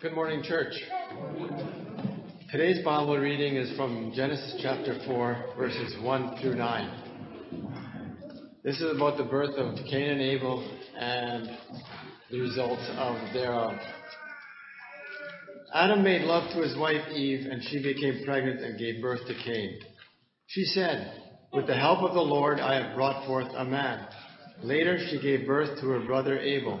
Good morning, church. Today's Bible reading is from Genesis chapter 4, verses 1 through 9. This is about the birth of Cain and Abel and the results of thereof. Adam made love to his wife Eve, and she became pregnant and gave birth to Cain. She said, With the help of the Lord I have brought forth a man. Later she gave birth to her brother Abel.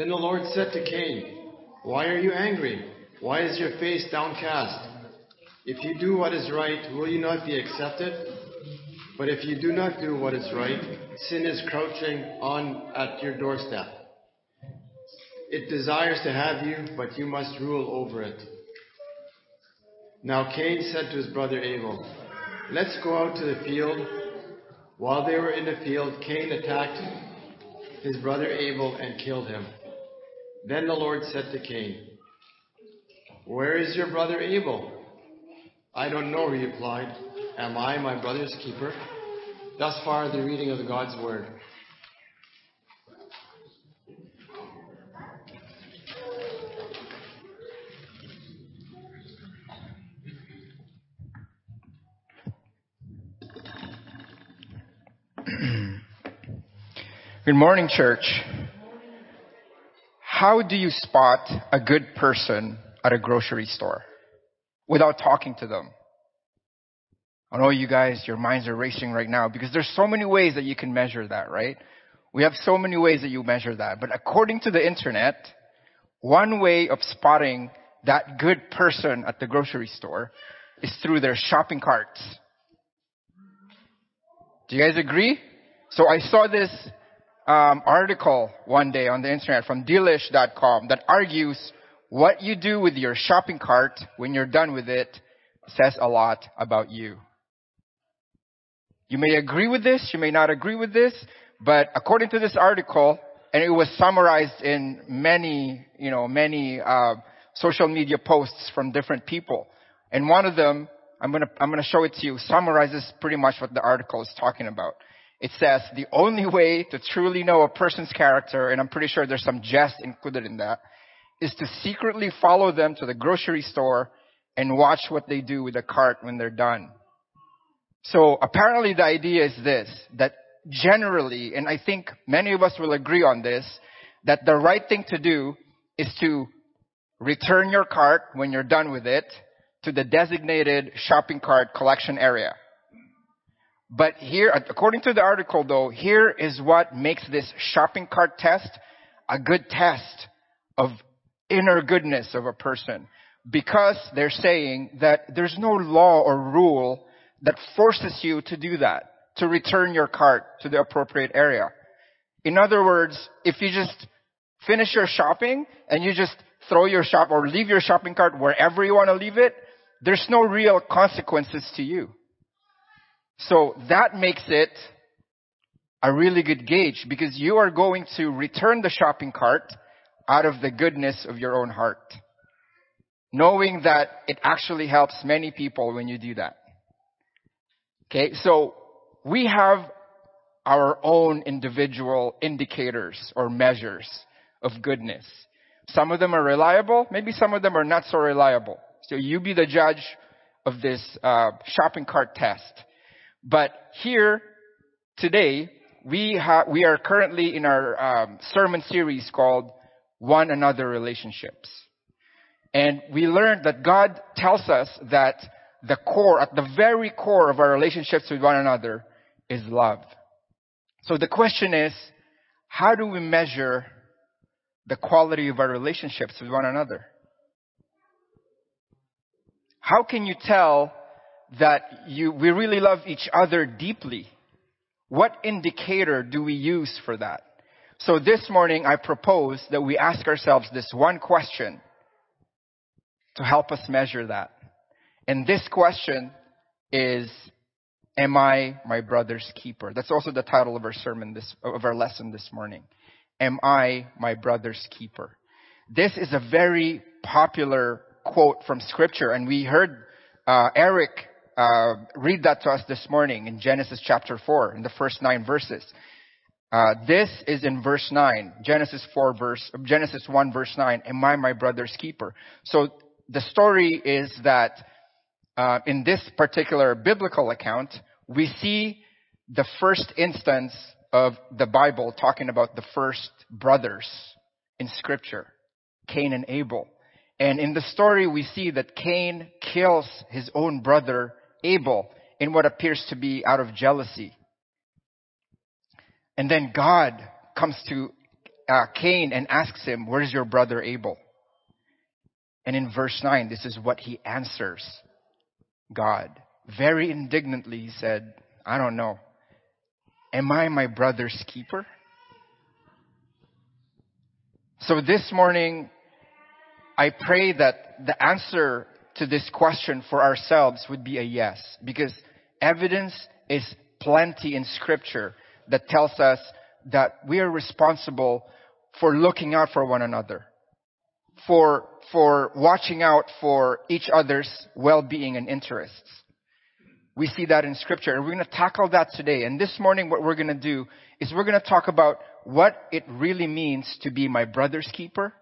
Then the Lord said to Cain, Why are you angry? Why is your face downcast? If you do what is right, will you not be accepted? But if you do not do what is right, sin is crouching on at your doorstep. It desires to have you, but you must rule over it. Now Cain said to his brother Abel, Let's go out to the field. While they were in the field, Cain attacked his brother Abel and killed him. Then the Lord said to Cain, Where is your brother Abel? I don't know, he replied. Am I my brother's keeper? Thus far, the reading of God's word. Good morning, church. How do you spot a good person at a grocery store without talking to them? I know you guys, your minds are racing right now because there's so many ways that you can measure that, right? We have so many ways that you measure that. But according to the internet, one way of spotting that good person at the grocery store is through their shopping carts. Do you guys agree? So I saw this um, article one day on the internet from Delish.com that argues what you do with your shopping cart when you're done with it says a lot about you. You may agree with this, you may not agree with this, but according to this article, and it was summarized in many, you know, many uh, social media posts from different people, and one of them, I'm gonna, I'm gonna show it to you, summarizes pretty much what the article is talking about it says the only way to truly know a person's character, and I'm pretty sure there's some jest included in that, is to secretly follow them to the grocery store and watch what they do with the cart when they're done. So apparently the idea is this, that generally, and I think many of us will agree on this, that the right thing to do is to return your cart when you're done with it to the designated shopping cart collection area. But here, according to the article though, here is what makes this shopping cart test a good test of inner goodness of a person. Because they're saying that there's no law or rule that forces you to do that, to return your cart to the appropriate area. In other words, if you just finish your shopping and you just throw your shop or leave your shopping cart wherever you want to leave it, there's no real consequences to you. So that makes it a really good gauge because you are going to return the shopping cart out of the goodness of your own heart. Knowing that it actually helps many people when you do that. Okay, so we have our own individual indicators or measures of goodness. Some of them are reliable, maybe some of them are not so reliable. So you be the judge of this uh, shopping cart test. But here, today, we, ha- we are currently in our um, sermon series called One Another Relationships. And we learned that God tells us that the core, at the very core of our relationships with one another is love. So the question is, how do we measure the quality of our relationships with one another? How can you tell that you, we really love each other deeply. What indicator do we use for that? So this morning I propose that we ask ourselves this one question. to help us measure that. And this question is, am I my brother's keeper? That's also the title of our sermon this, of our lesson this morning. Am I my brother's keeper? This is a very popular quote from scripture and we heard uh, Eric uh, read that to us this morning in Genesis chapter 4 in the first nine verses. Uh, this is in verse 9, Genesis 4 verse, Genesis 1 verse 9, am I my brother's keeper? So the story is that, uh, in this particular biblical account, we see the first instance of the Bible talking about the first brothers in scripture, Cain and Abel. And in the story, we see that Cain kills his own brother Abel in what appears to be out of jealousy. And then God comes to uh, Cain and asks him, Where's your brother Abel? And in verse 9, this is what he answers God. Very indignantly, he said, I don't know. Am I my brother's keeper? So this morning, I pray that the answer to this question for ourselves would be a yes, because evidence is plenty in scripture that tells us that we are responsible for looking out for one another, for, for watching out for each other's well-being and interests. We see that in scripture and we're going to tackle that today. And this morning what we're going to do is we're going to talk about what it really means to be my brother's keeper.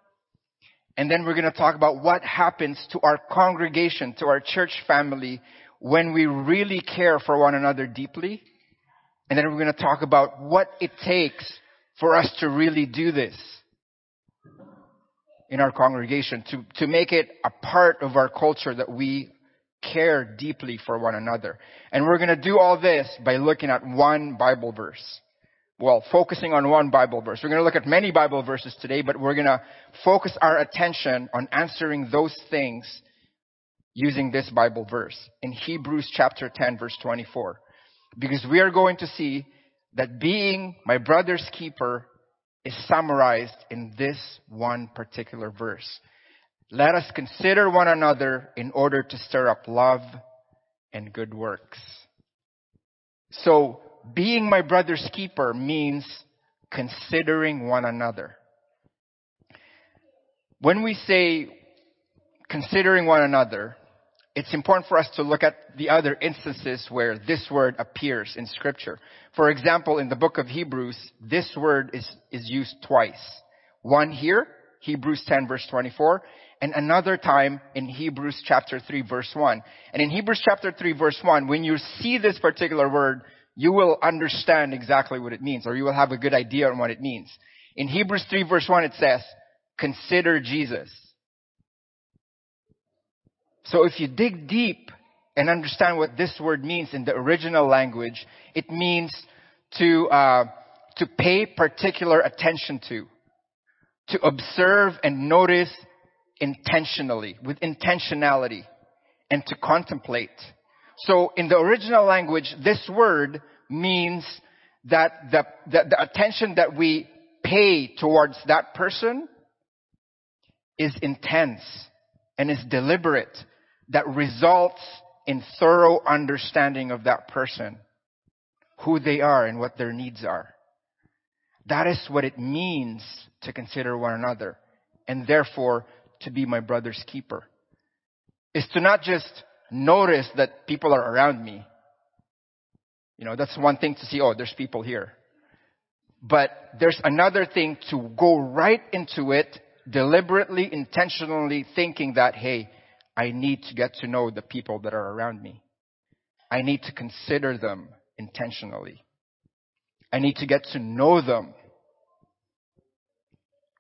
And then we're going to talk about what happens to our congregation, to our church family when we really care for one another deeply and then we're going to talk about what it takes for us to really do this in our congregation, to, to make it a part of our culture that we care deeply for one another. And we're going to do all this by looking at one Bible verse. Well, focusing on one Bible verse. We're going to look at many Bible verses today, but we're going to focus our attention on answering those things using this Bible verse in Hebrews chapter 10 verse 24. Because we are going to see that being my brother's keeper is summarized in this one particular verse. Let us consider one another in order to stir up love and good works. So, being my brother's keeper means considering one another. When we say considering one another, it's important for us to look at the other instances where this word appears in scripture. For example, in the book of Hebrews, this word is, is used twice. One here, Hebrews 10 verse 24, and another time in Hebrews chapter 3 verse 1. And in Hebrews chapter 3 verse 1, when you see this particular word, you will understand exactly what it means, or you will have a good idea on what it means. In Hebrews 3 verse 1 it says, consider Jesus. So if you dig deep and understand what this word means in the original language, it means to, uh, to pay particular attention to, to observe and notice intentionally, with intentionality, and to contemplate. So in the original language, this word means that the, the, the attention that we pay towards that person is intense and is deliberate that results in thorough understanding of that person, who they are and what their needs are. That is what it means to consider one another and therefore to be my brother's keeper. Is to not just notice that people are around me. You know, that's one thing to see, oh, there's people here. But there's another thing to go right into it, deliberately, intentionally thinking that, hey, I need to get to know the people that are around me. I need to consider them intentionally. I need to get to know them.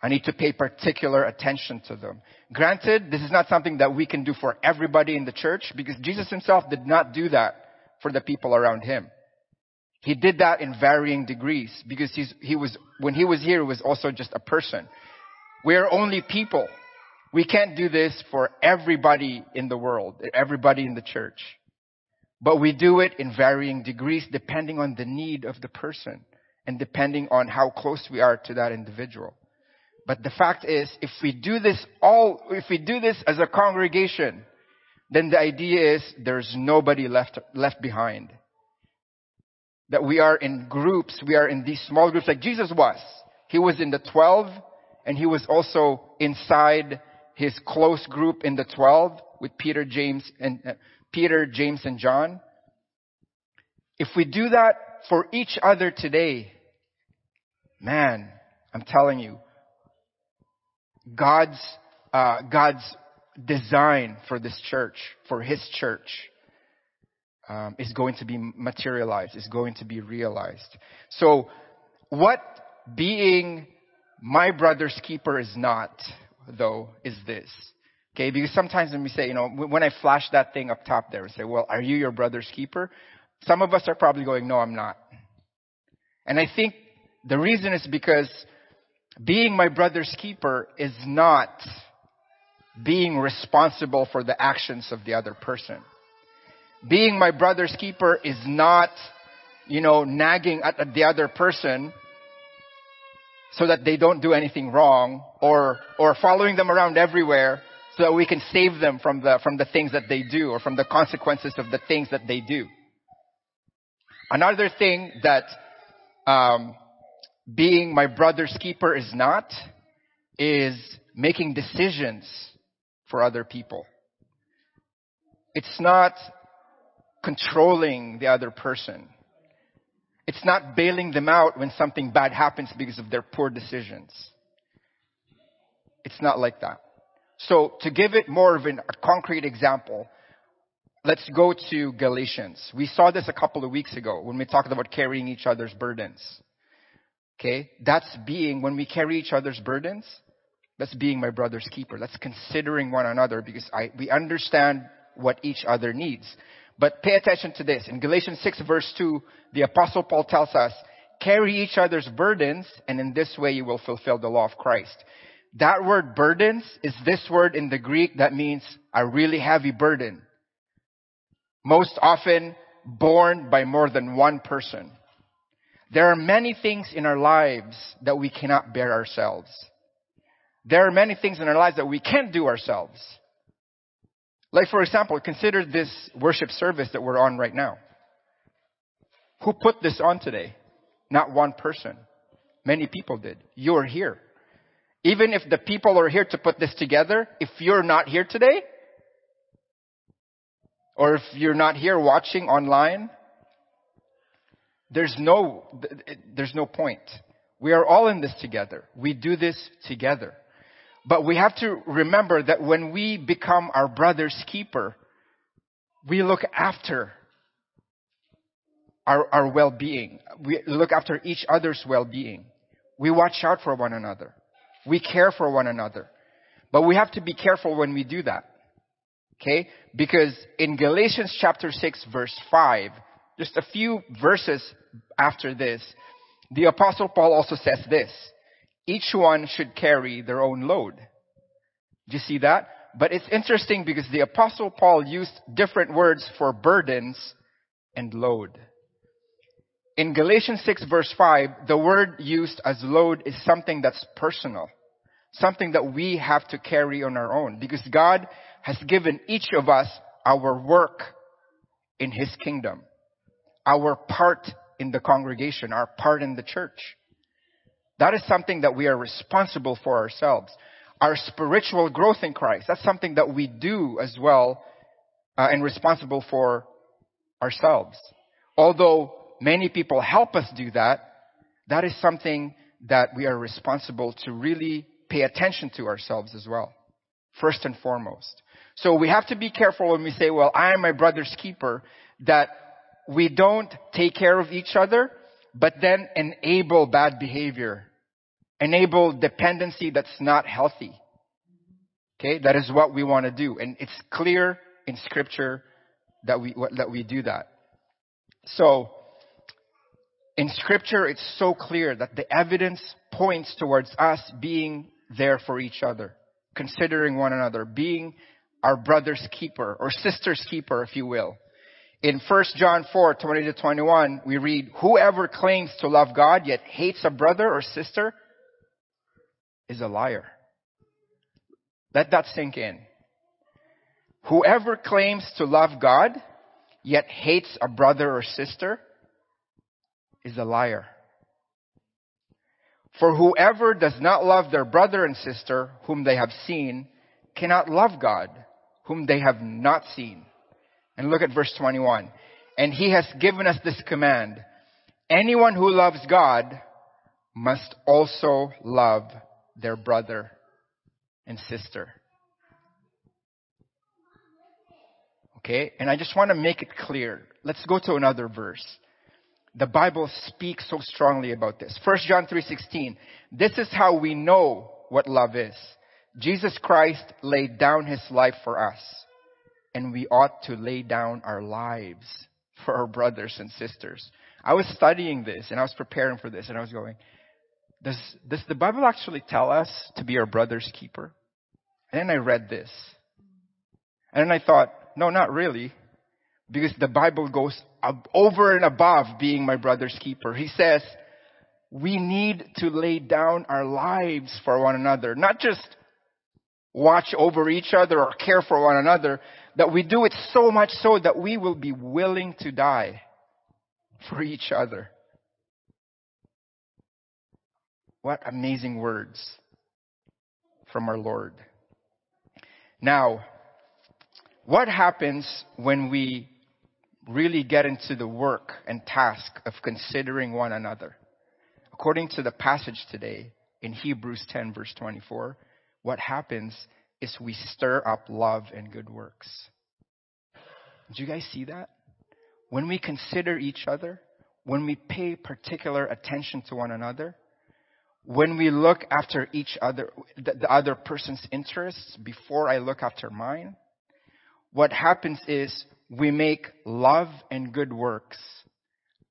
I need to pay particular attention to them. Granted, this is not something that we can do for everybody in the church because Jesus himself did not do that for the people around him. He did that in varying degrees because he was, when he was here, he was also just a person. We are only people. We can't do this for everybody in the world, everybody in the church. But we do it in varying degrees depending on the need of the person and depending on how close we are to that individual. But the fact is, if we do this all, if we do this as a congregation, then the idea is there's nobody left, left behind. That we are in groups, we are in these small groups like Jesus was. He was in the 12 and he was also inside his close group in the 12 with Peter, James, and uh, Peter, James, and John. If we do that for each other today, man, I'm telling you, God's uh, God's design for this church, for His church, um, is going to be materialized, is going to be realized. So, what being my brother's keeper is not, though, is this. Okay, because sometimes when we say, you know, when I flash that thing up top there and say, well, are you your brother's keeper? Some of us are probably going, no, I'm not. And I think the reason is because being my brother's keeper is not being responsible for the actions of the other person. Being my brother's keeper is not, you know, nagging at the other person so that they don't do anything wrong or, or following them around everywhere so that we can save them from the, from the things that they do or from the consequences of the things that they do. Another thing that um, being my brother's keeper is not is making decisions for other people. It's not controlling the other person. It's not bailing them out when something bad happens because of their poor decisions. It's not like that. So to give it more of an, a concrete example, let's go to Galatians. We saw this a couple of weeks ago when we talked about carrying each other's burdens. Okay? That's being, when we carry each other's burdens, that's being my brother's keeper. That's considering one another because I, we understand what each other needs. But pay attention to this. In Galatians 6 verse 2, the apostle Paul tells us, carry each other's burdens and in this way you will fulfill the law of Christ. That word burdens is this word in the Greek that means a really heavy burden. Most often borne by more than one person. There are many things in our lives that we cannot bear ourselves. There are many things in our lives that we can't do ourselves. Like, for example, consider this worship service that we're on right now. Who put this on today? Not one person. Many people did. You're here. Even if the people are here to put this together, if you're not here today, or if you're not here watching online, there's no, there's no point. We are all in this together. We do this together. But we have to remember that when we become our brother's keeper, we look after our, our well-being. We look after each other's well-being. We watch out for one another. We care for one another. But we have to be careful when we do that. Okay? Because in Galatians chapter 6 verse 5, just a few verses after this, the apostle Paul also says this each one should carry their own load. Do you see that? But it's interesting because the apostle Paul used different words for burdens and load. In Galatians 6 verse 5, the word used as load is something that's personal. Something that we have to carry on our own because God has given each of us our work in His kingdom. Our part in the congregation, our part in the church. That is something that we are responsible for ourselves. Our spiritual growth in Christ, that's something that we do as well uh, and responsible for ourselves. Although many people help us do that, that is something that we are responsible to really pay attention to ourselves as well. First and foremost. So we have to be careful when we say, well, I am my brother's keeper, that we don't take care of each other, but then enable bad behavior enable dependency that's not healthy. Okay, that is what we want to do, and it's clear in Scripture that we that we do that. So, in Scripture, it's so clear that the evidence points towards us being there for each other, considering one another, being our brother's keeper or sister's keeper, if you will. In 1 John 4, 20 to 21, we read, Whoever claims to love God yet hates a brother or sister is a liar. Let that sink in. Whoever claims to love God, yet hates a brother or sister, is a liar. For whoever does not love their brother and sister whom they have seen cannot love God whom they have not seen. And look at verse 21. And he has given us this command. Anyone who loves God must also love their brother and sister. Okay? And I just want to make it clear. Let's go to another verse. The Bible speaks so strongly about this. 1 John 3:16. This is how we know what love is. Jesus Christ laid down his life for us, and we ought to lay down our lives for our brothers and sisters. I was studying this and I was preparing for this and I was going, does, does the Bible actually tell us to be our brother's keeper? And then I read this. And then I thought, no, not really. Because the Bible goes over and above being my brother's keeper. He says, we need to lay down our lives for one another. Not just watch over each other or care for one another, that we do it so much so that we will be willing to die for each other. What amazing words from our Lord. Now, what happens when we really get into the work and task of considering one another? According to the passage today in Hebrews 10 verse 24, what happens is we stir up love and good works. Do you guys see that? When we consider each other, when we pay particular attention to one another, when we look after each other, the, the other person's interests before I look after mine, what happens is we make love and good works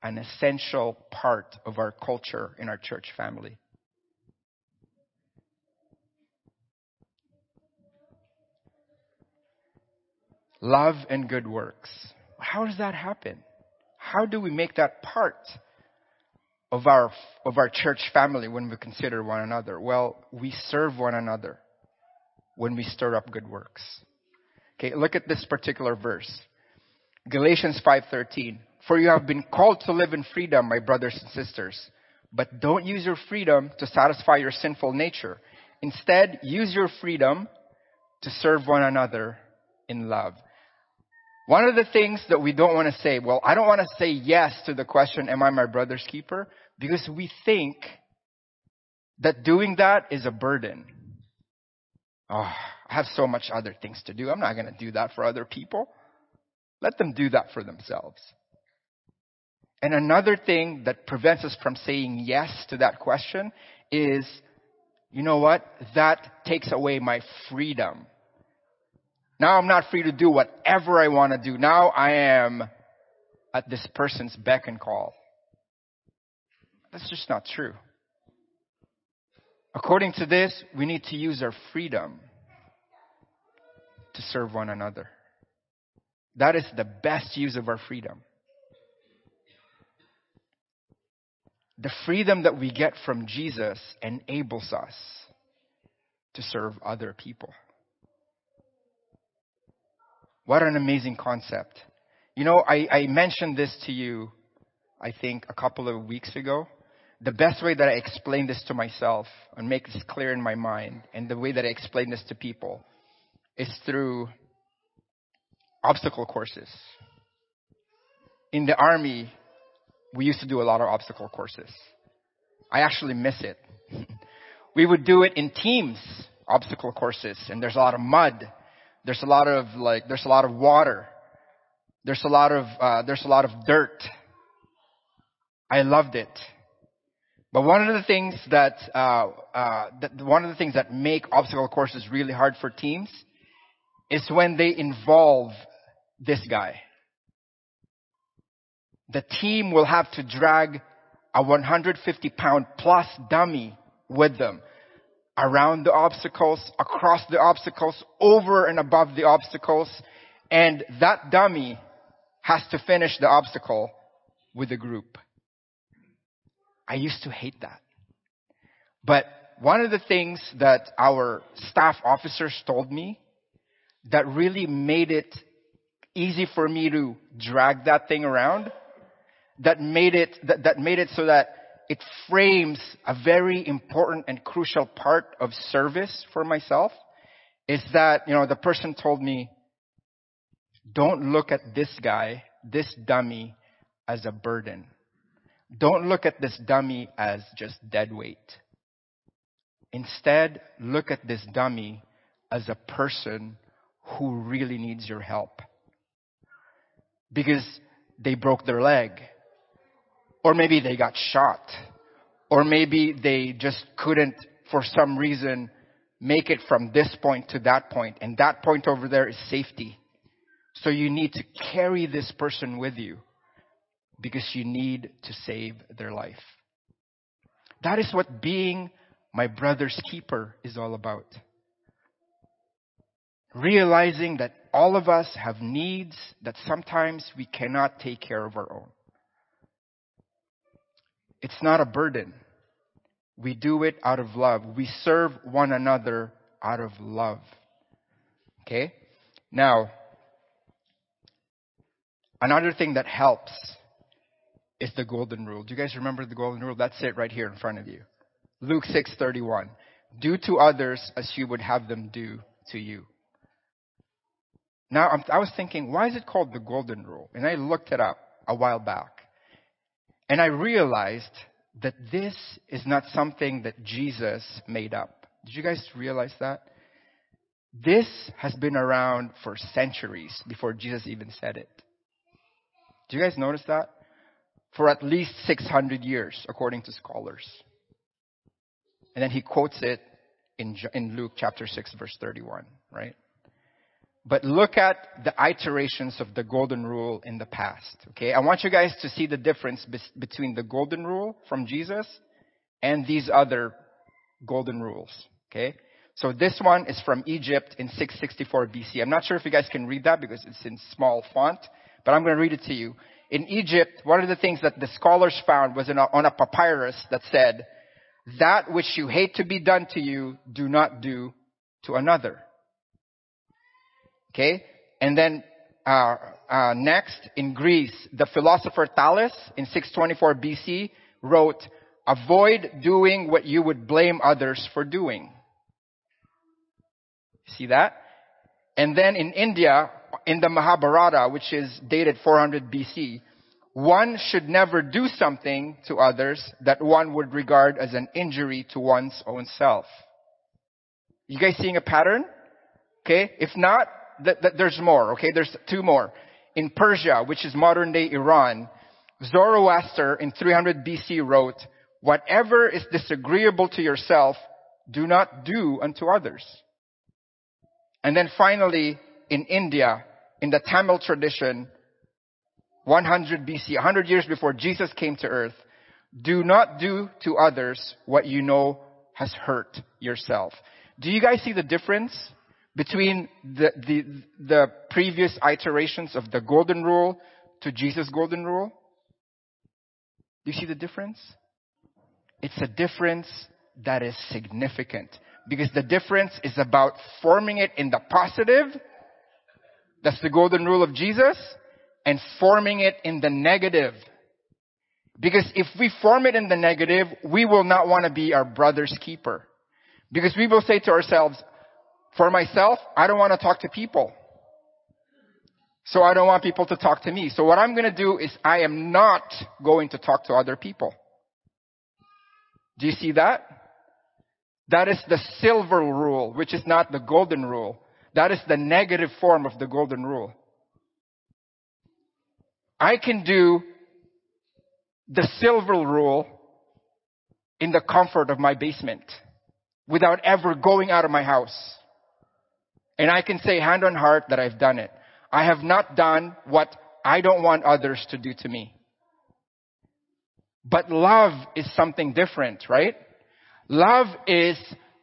an essential part of our culture in our church family. Love and good works. How does that happen? How do we make that part of our, of our church family when we consider one another? Well, we serve one another when we stir up good works. Okay, look at this particular verse. Galatians 5:13. For you have been called to live in freedom, my brothers and sisters. But don't use your freedom to satisfy your sinful nature. Instead, use your freedom to serve one another in love. One of the things that we don't want to say, well, I don't want to say yes to the question, am I my brother's keeper? Because we think that doing that is a burden. Oh, I have so much other things to do. I'm not going to do that for other people. Let them do that for themselves. And another thing that prevents us from saying yes to that question is, you know what? That takes away my freedom. Now I'm not free to do whatever I want to do. Now I am at this person's beck and call. That's just not true. According to this, we need to use our freedom to serve one another. That is the best use of our freedom. The freedom that we get from Jesus enables us to serve other people. What an amazing concept. You know, I, I mentioned this to you, I think, a couple of weeks ago. The best way that I explain this to myself and make this clear in my mind, and the way that I explain this to people, is through obstacle courses. In the army, we used to do a lot of obstacle courses. I actually miss it. we would do it in teams, obstacle courses, and there's a lot of mud there's a lot of like, there's a lot of water. There's a lot of, uh, there's a lot of dirt. I loved it. But one of the things that, uh, uh, that, one of the things that make obstacle courses really hard for teams is when they involve this guy. The team will have to drag a 150 pound plus dummy with them around the obstacles, across the obstacles, over and above the obstacles, and that dummy has to finish the obstacle with the group. I used to hate that. But one of the things that our staff officers told me that really made it easy for me to drag that thing around, that made it, that, that made it so that it frames a very important and crucial part of service for myself is that, you know, the person told me, don't look at this guy, this dummy, as a burden. Don't look at this dummy as just dead weight. Instead, look at this dummy as a person who really needs your help. Because they broke their leg. Or maybe they got shot. Or maybe they just couldn't, for some reason, make it from this point to that point. And that point over there is safety. So you need to carry this person with you because you need to save their life. That is what being my brother's keeper is all about. Realizing that all of us have needs that sometimes we cannot take care of our own. It's not a burden. We do it out of love. We serve one another out of love. Okay? Now, another thing that helps is the golden rule. Do you guys remember the golden rule? That's it right here in front of you. Luke 6:31. Do to others as you would have them do to you. Now, I was thinking, why is it called the golden rule? And I looked it up a while back. And I realized that this is not something that Jesus made up. Did you guys realize that? This has been around for centuries before Jesus even said it. Do you guys notice that? For at least 600 years, according to scholars. And then he quotes it in, in Luke chapter 6, verse 31, right? But look at the iterations of the golden rule in the past. Okay, I want you guys to see the difference be- between the golden rule from Jesus and these other golden rules. Okay, so this one is from Egypt in 664 BC. I'm not sure if you guys can read that because it's in small font, but I'm going to read it to you. In Egypt, one of the things that the scholars found was a, on a papyrus that said, "That which you hate to be done to you, do not do to another." Okay? And then uh, uh, next, in Greece, the philosopher Thales in 624 BC wrote, avoid doing what you would blame others for doing. See that? And then in India, in the Mahabharata, which is dated 400 BC, one should never do something to others that one would regard as an injury to one's own self. You guys seeing a pattern? Okay? If not, th- th- there's more, okay? There's two more. In Persia, which is modern day Iran, Zoroaster in 300 BC wrote, whatever is disagreeable to yourself, do not do unto others. And then finally, in India, in the Tamil tradition, 100 BC, 100 years before Jesus came to earth, do not do to others what you know has hurt yourself. Do you guys see the difference between the, the, the previous iterations of the golden rule to Jesus' golden rule? Do you see the difference? It's a difference that is significant because the difference is about forming it in the positive. That's the golden rule of Jesus and forming it in the negative. Because if we form it in the negative, we will not want to be our brother's keeper. Because we will say to ourselves, for myself, I don't want to talk to people. So I don't want people to talk to me. So what I'm going to do is I am not going to talk to other people. Do you see that? That is the silver rule, which is not the golden rule. That is the negative form of the golden rule. I can do the silver rule in the comfort of my basement without ever going out of my house. And I can say hand on heart that I've done it. I have not done what I don't want others to do to me. But love is something different, right? Love is,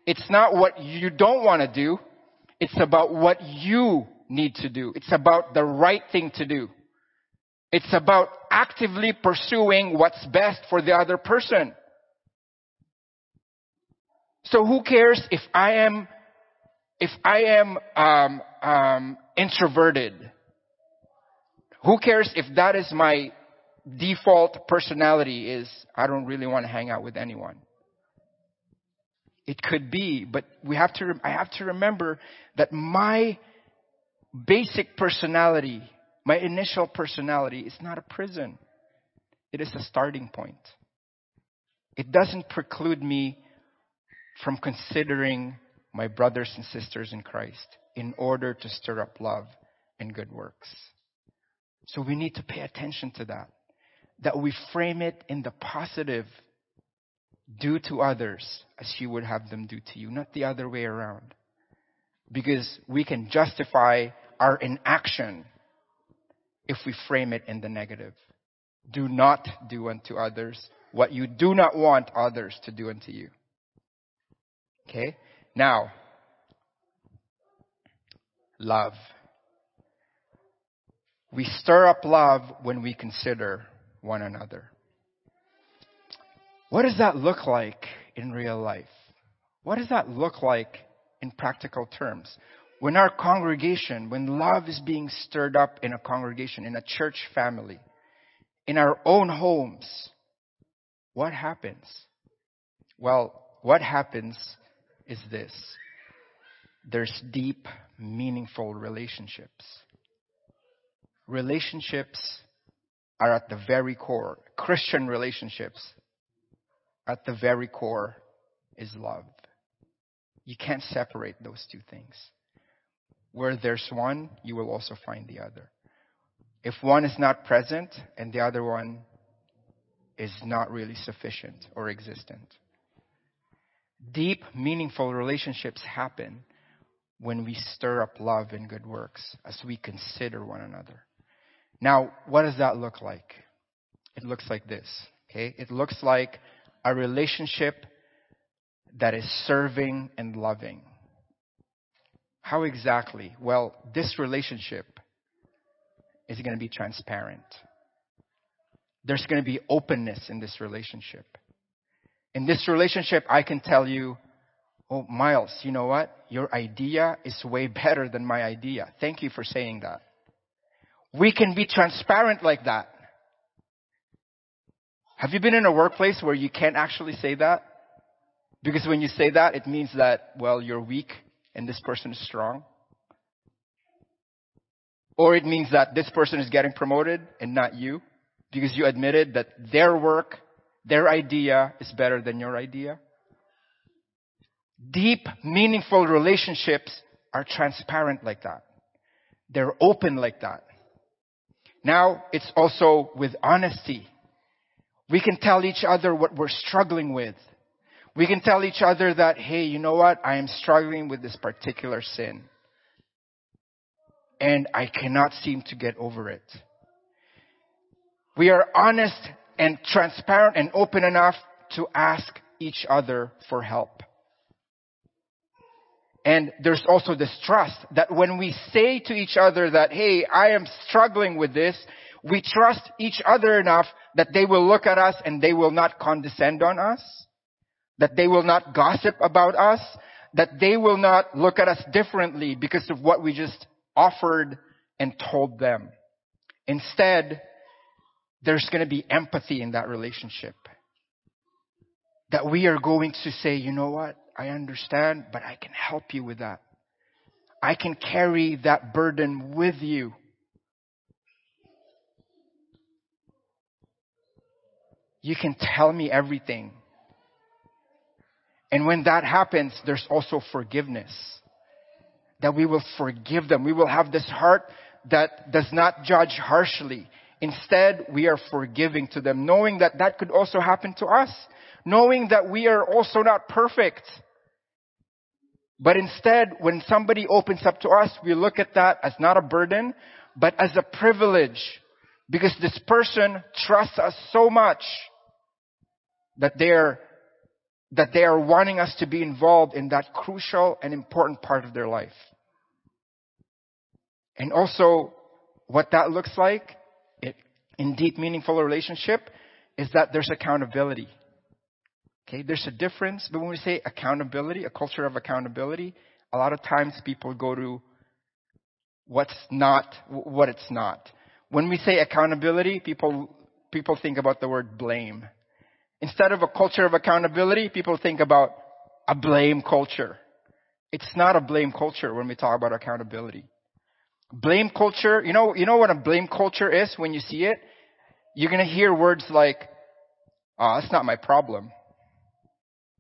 it's not what you don't want to do. It's about what you need to do. It's about the right thing to do. It's about actively pursuing what's best for the other person. So who cares if I am, if I am um, um, introverted? Who cares if that is my default personality? Is I don't really want to hang out with anyone. It could be, but we have to. I have to remember that my basic personality, my initial personality, is not a prison. It is a starting point. It doesn't preclude me from considering my brothers and sisters in Christ in order to stir up love and good works. So we need to pay attention to that. That we frame it in the positive. Do to others as you would have them do to you, not the other way around. Because we can justify our inaction if we frame it in the negative. Do not do unto others what you do not want others to do unto you. Okay? Now, love. We stir up love when we consider one another. What does that look like in real life? What does that look like in practical terms? When our congregation, when love is being stirred up in a congregation, in a church family, in our own homes, what happens? Well, what happens is this. There's deep, meaningful relationships. Relationships are at the very core. Christian relationships, at the very core, is love. You can't separate those two things. Where there's one, you will also find the other. If one is not present and the other one is not really sufficient or existent. Deep, meaningful relationships happen when we stir up love and good works as we consider one another. Now, what does that look like? It looks like this, okay? It looks like a relationship that is serving and loving. How exactly? Well, this relationship is going to be transparent. There's going to be openness in this relationship. In this relationship, I can tell you, oh, Miles, you know what? Your idea is way better than my idea. Thank you for saying that. We can be transparent like that. Have you been in a workplace where you can't actually say that? Because when you say that, it means that, well, you're weak and this person is strong. Or it means that this person is getting promoted and not you because you admitted that their work, their idea is better than your idea. Deep, meaningful relationships are transparent like that. They're open like that. Now it's also with honesty. We can tell each other what we're struggling with. We can tell each other that, hey, you know what? I am struggling with this particular sin. And I cannot seem to get over it. We are honest and transparent and open enough to ask each other for help. And there's also this trust that when we say to each other that, hey, I am struggling with this, we trust each other enough that they will look at us and they will not condescend on us that they will not gossip about us, that they will not look at us differently because of what we just offered and told them. Instead, there's going to be empathy in that relationship. That we are going to say, you know what? I understand, but I can help you with that. I can carry that burden with you. You can tell me everything. And when that happens, there's also forgiveness. That we will forgive them. We will have this heart that does not judge harshly. Instead, we are forgiving to them, knowing that that could also happen to us. Knowing that we are also not perfect. But instead, when somebody opens up to us, we look at that as not a burden, but as a privilege. Because this person trusts us so much that they're that they are wanting us to be involved in that crucial and important part of their life. And also, what that looks like in deep, meaningful relationship is that there's accountability. Okay, there's a difference, but when we say accountability, a culture of accountability, a lot of times people go to what's not, what it's not. When we say accountability, people, people think about the word blame. Instead of a culture of accountability, people think about a blame culture. It's not a blame culture when we talk about accountability. Blame culture, you know, you know what a blame culture is when you see it? You're gonna hear words like, oh, that's not my problem.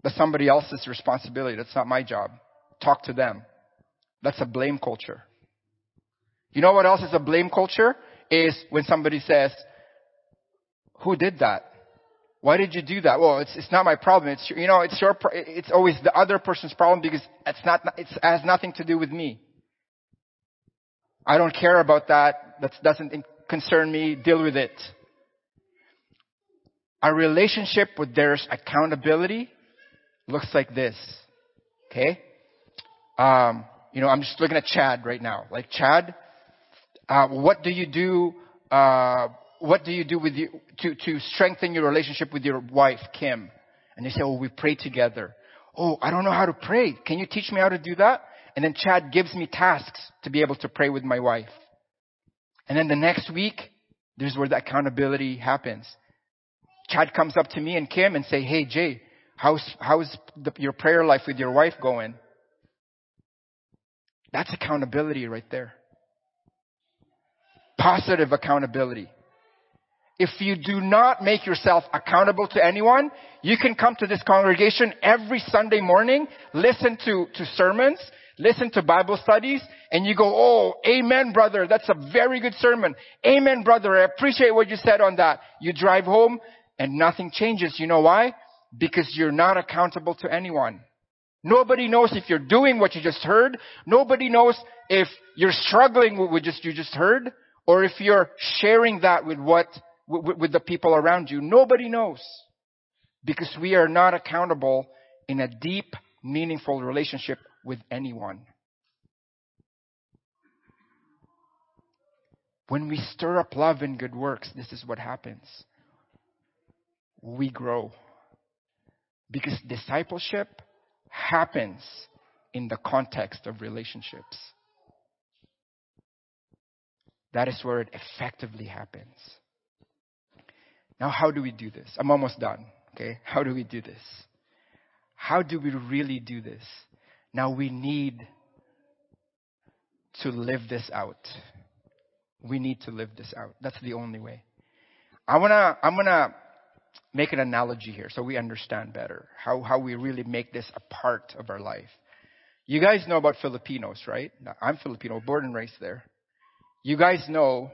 That's somebody else's responsibility. That's not my job. Talk to them. That's a blame culture. You know what else is a blame culture? Is when somebody says, who did that? Why did you do that? Well, it's, it's not my problem. It's, you know, it's your, it's always the other person's problem because it's not, it has nothing to do with me. I don't care about that. That doesn't concern me. Deal with it. Our relationship with there's accountability looks like this. Okay? Um, you know, I'm just looking at Chad right now. Like Chad, uh, what do you do? Uh, what do you do with you to to strengthen your relationship with your wife, Kim? And they say, oh, we pray together. Oh, I don't know how to pray. Can you teach me how to do that? And then Chad gives me tasks to be able to pray with my wife. And then the next week, there's where the accountability happens. Chad comes up to me and Kim and say, Hey Jay, how's, how's the, your prayer life with your wife going? That's accountability right there. Positive accountability. If you do not make yourself accountable to anyone, you can come to this congregation every Sunday morning, listen to, to sermons, listen to Bible studies, and you go, oh, amen, brother, that's a very good sermon. Amen, brother, I appreciate what you said on that. You drive home and nothing changes. You know why? Because you're not accountable to anyone. Nobody knows if you're doing what you just heard. Nobody knows if you're struggling with what just, you just heard, or if you're sharing that with what, with, with the people around you. Nobody knows. Because we are not accountable in a deep, meaningful relationship with anyone. When we stir up love and good works, this is what happens. We grow. Because discipleship happens in the context of relationships. That is where it effectively happens. Now, how do we do this? I'm almost done. Okay? How do we do this? How do we really do this? Now we need to live this out. We need to live this out. That's the only way. I wanna, I'm gonna make an analogy here so we understand better how, how we really make this a part of our life. You guys know about Filipinos, right? I'm Filipino, born and raised there. You guys know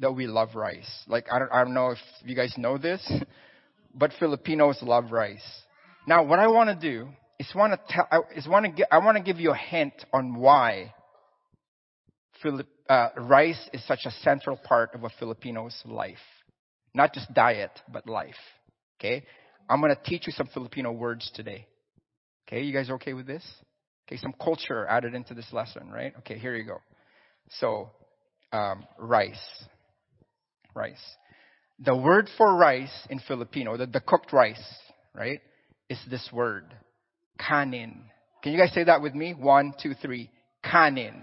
that we love rice. Like, I don't, I don't know if you guys know this, but Filipinos love rice. Now, what I want to do is want to tell, is want to give, I want to give you a hint on why uh, rice is such a central part of a Filipino's life. Not just diet, but life. Okay? I'm going to teach you some Filipino words today. Okay, you guys okay with this? Okay, some culture added into this lesson, right? Okay, here you go. So, um, rice. Rice. The word for rice in Filipino, the, the cooked rice, right, is this word kanin. Can you guys say that with me? One, two, three. Kanin.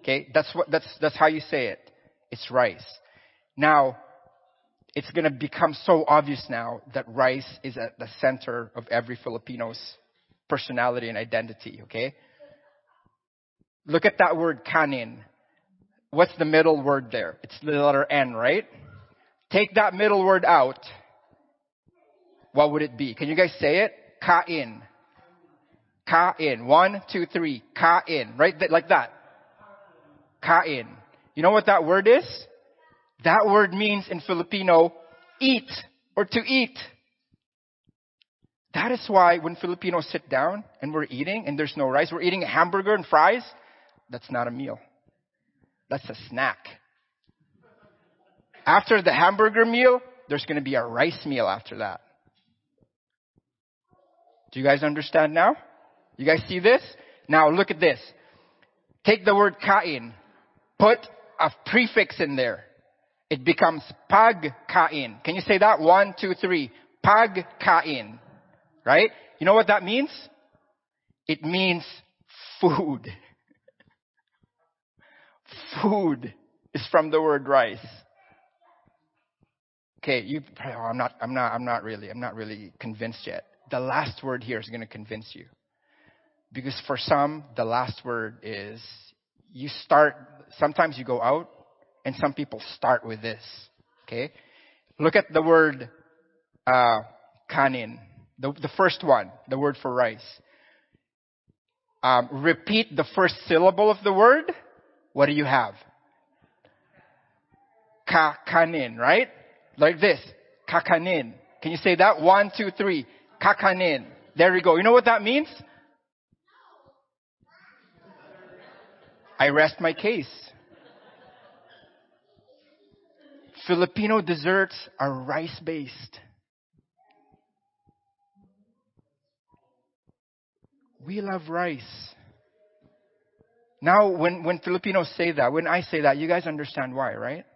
Okay, that's what that's that's how you say it. It's rice. Now, it's going to become so obvious now that rice is at the center of every Filipino's personality and identity. Okay. Look at that word kanin. What's the middle word there? It's the letter N, right? Take that middle word out. What would it be? Can you guys say it? Kain. Kain. One, two, three. Kain. Right? Like that. Kain. You know what that word is? That word means in Filipino, eat or to eat. That is why when Filipinos sit down and we're eating and there's no rice, we're eating a hamburger and fries. That's not a meal. That's a snack. After the hamburger meal, there's going to be a rice meal after that. Do you guys understand now? You guys see this? Now look at this. Take the word kain. Put a prefix in there. It becomes pag kain. Can you say that? One, two, three. Pag kain. Right? You know what that means? It means food. food is from the word rice. Okay, you, oh, I'm not, I'm not, I'm not really, I'm not really convinced yet. The last word here is going to convince you. Because for some, the last word is, you start, sometimes you go out, and some people start with this. Okay? Look at the word, uh, kanin. The, the first one, the word for rice. Um, repeat the first syllable of the word. What do you have? Kakanin, right? Like this. Kakanin. Can you say that? One, two, three. Kakanin. There we go. You know what that means? I rest my case. Filipino desserts are rice based. We love rice. Now, when, when Filipinos say that, when I say that, you guys understand why, right?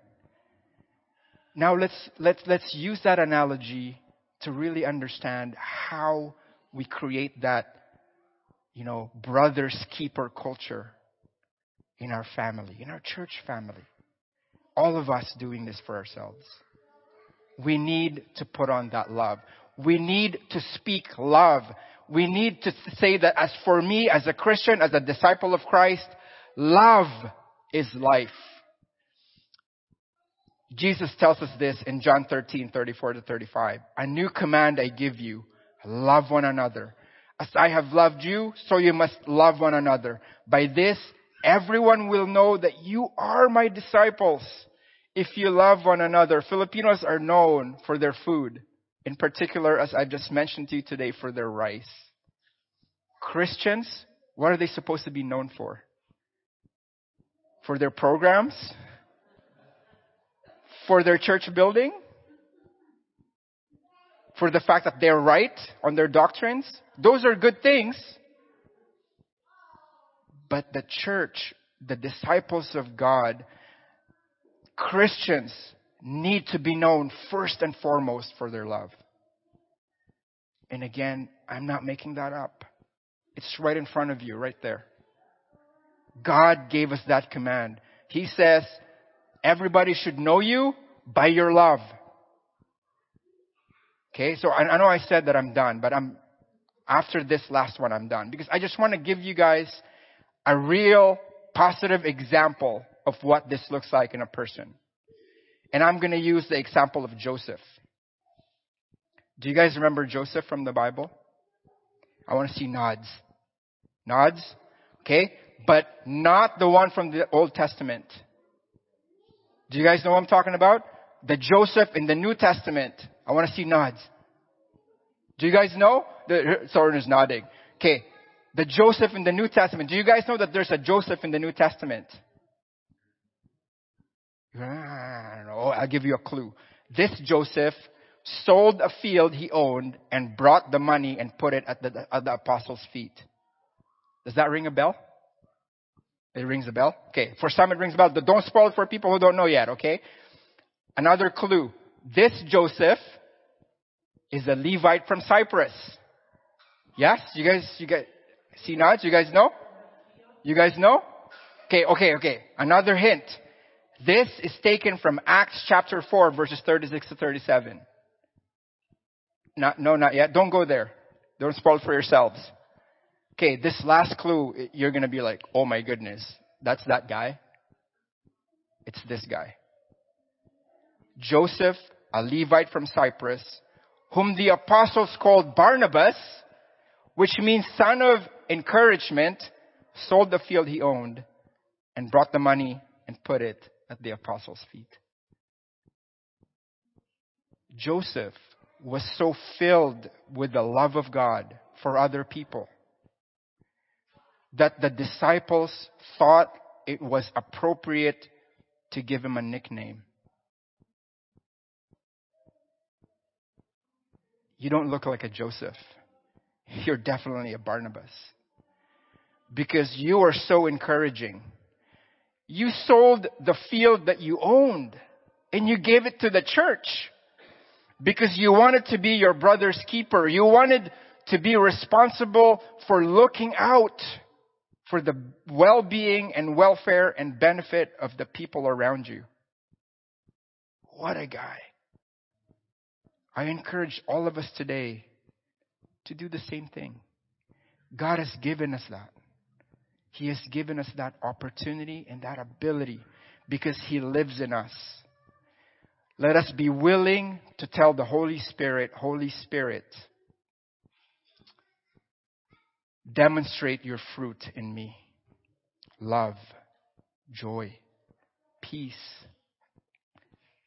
Now let's, let's, let's use that analogy to really understand how we create that, you know, brother's keeper culture in our family, in our church family. All of us doing this for ourselves. We need to put on that love. We need to speak love. We need to say that as for me, as a Christian, as a disciple of Christ, love is life. Jesus tells us this in John 13, 34 to 35. A new command I give you, love one another. As I have loved you, so you must love one another. By this, everyone will know that you are my disciples if you love one another. Filipinos are known for their food. In particular, as I've just mentioned to you today, for their rice. Christians, what are they supposed to be known for? For their programs? For their church building? For the fact that they're right on their doctrines? Those are good things. But the church, the disciples of God, Christians need to be known first and foremost for their love. And again, I'm not making that up. It's right in front of you, right there. God gave us that command. He says, everybody should know you by your love. Okay, so I, I know I said that I'm done, but I'm, after this last one, I'm done. Because I just want to give you guys a real positive example of what this looks like in a person. And I'm going to use the example of Joseph. Do you guys remember Joseph from the Bible? I want to see nods. Nods? Okay? But not the one from the Old Testament. Do you guys know what I'm talking about? The Joseph in the New Testament. I want to see nods. Do you guys know? The, Soren is nodding. Okay. The Joseph in the New Testament. Do you guys know that there's a Joseph in the New Testament? I don't know. I'll give you a clue. This Joseph sold a field he owned and brought the money and put it at the, at the apostles' feet. Does that ring a bell? It rings a bell? Okay. For some it rings a bell. But Don't spoil it for people who don't know yet, okay? Another clue. This Joseph is a Levite from Cyprus. Yes? You guys, you guys, see nods? You guys know? You guys know? Okay, okay, okay. Another hint. This is taken from Acts chapter 4 verses 36 to 37. Not, no, not yet. Don't go there. Don't spoil for yourselves. Okay, this last clue, you're gonna be like, oh my goodness, that's that guy. It's this guy. Joseph, a Levite from Cyprus, whom the apostles called Barnabas, which means son of encouragement, sold the field he owned and brought the money and put it at the apostles' feet. Joseph was so filled with the love of God for other people that the disciples thought it was appropriate to give him a nickname. You don't look like a Joseph. You're definitely a Barnabas. Because you are so encouraging. You sold the field that you owned and you gave it to the church because you wanted to be your brother's keeper. You wanted to be responsible for looking out for the well-being and welfare and benefit of the people around you. What a guy. I encourage all of us today to do the same thing. God has given us that. He has given us that opportunity and that ability because He lives in us. Let us be willing to tell the Holy Spirit, Holy Spirit, demonstrate your fruit in me. Love, joy, peace,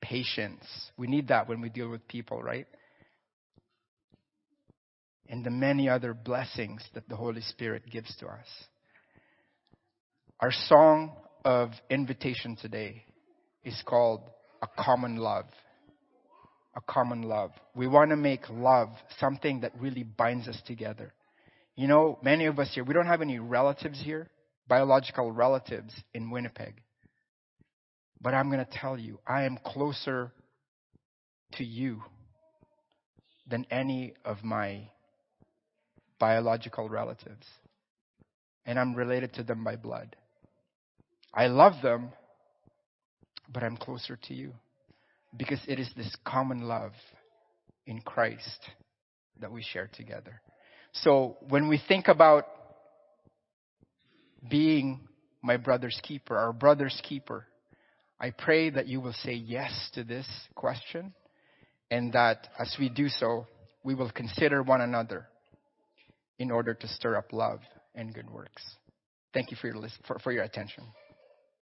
patience. We need that when we deal with people, right? And the many other blessings that the Holy Spirit gives to us. Our song of invitation today is called A Common Love. A common love. We want to make love something that really binds us together. You know, many of us here, we don't have any relatives here, biological relatives in Winnipeg. But I'm going to tell you, I am closer to you than any of my biological relatives. And I'm related to them by blood. I love them, but I'm closer to you because it is this common love in Christ that we share together. So when we think about being my brother's keeper, our brother's keeper, I pray that you will say yes to this question and that as we do so, we will consider one another in order to stir up love and good works. Thank you for your, for, for your attention.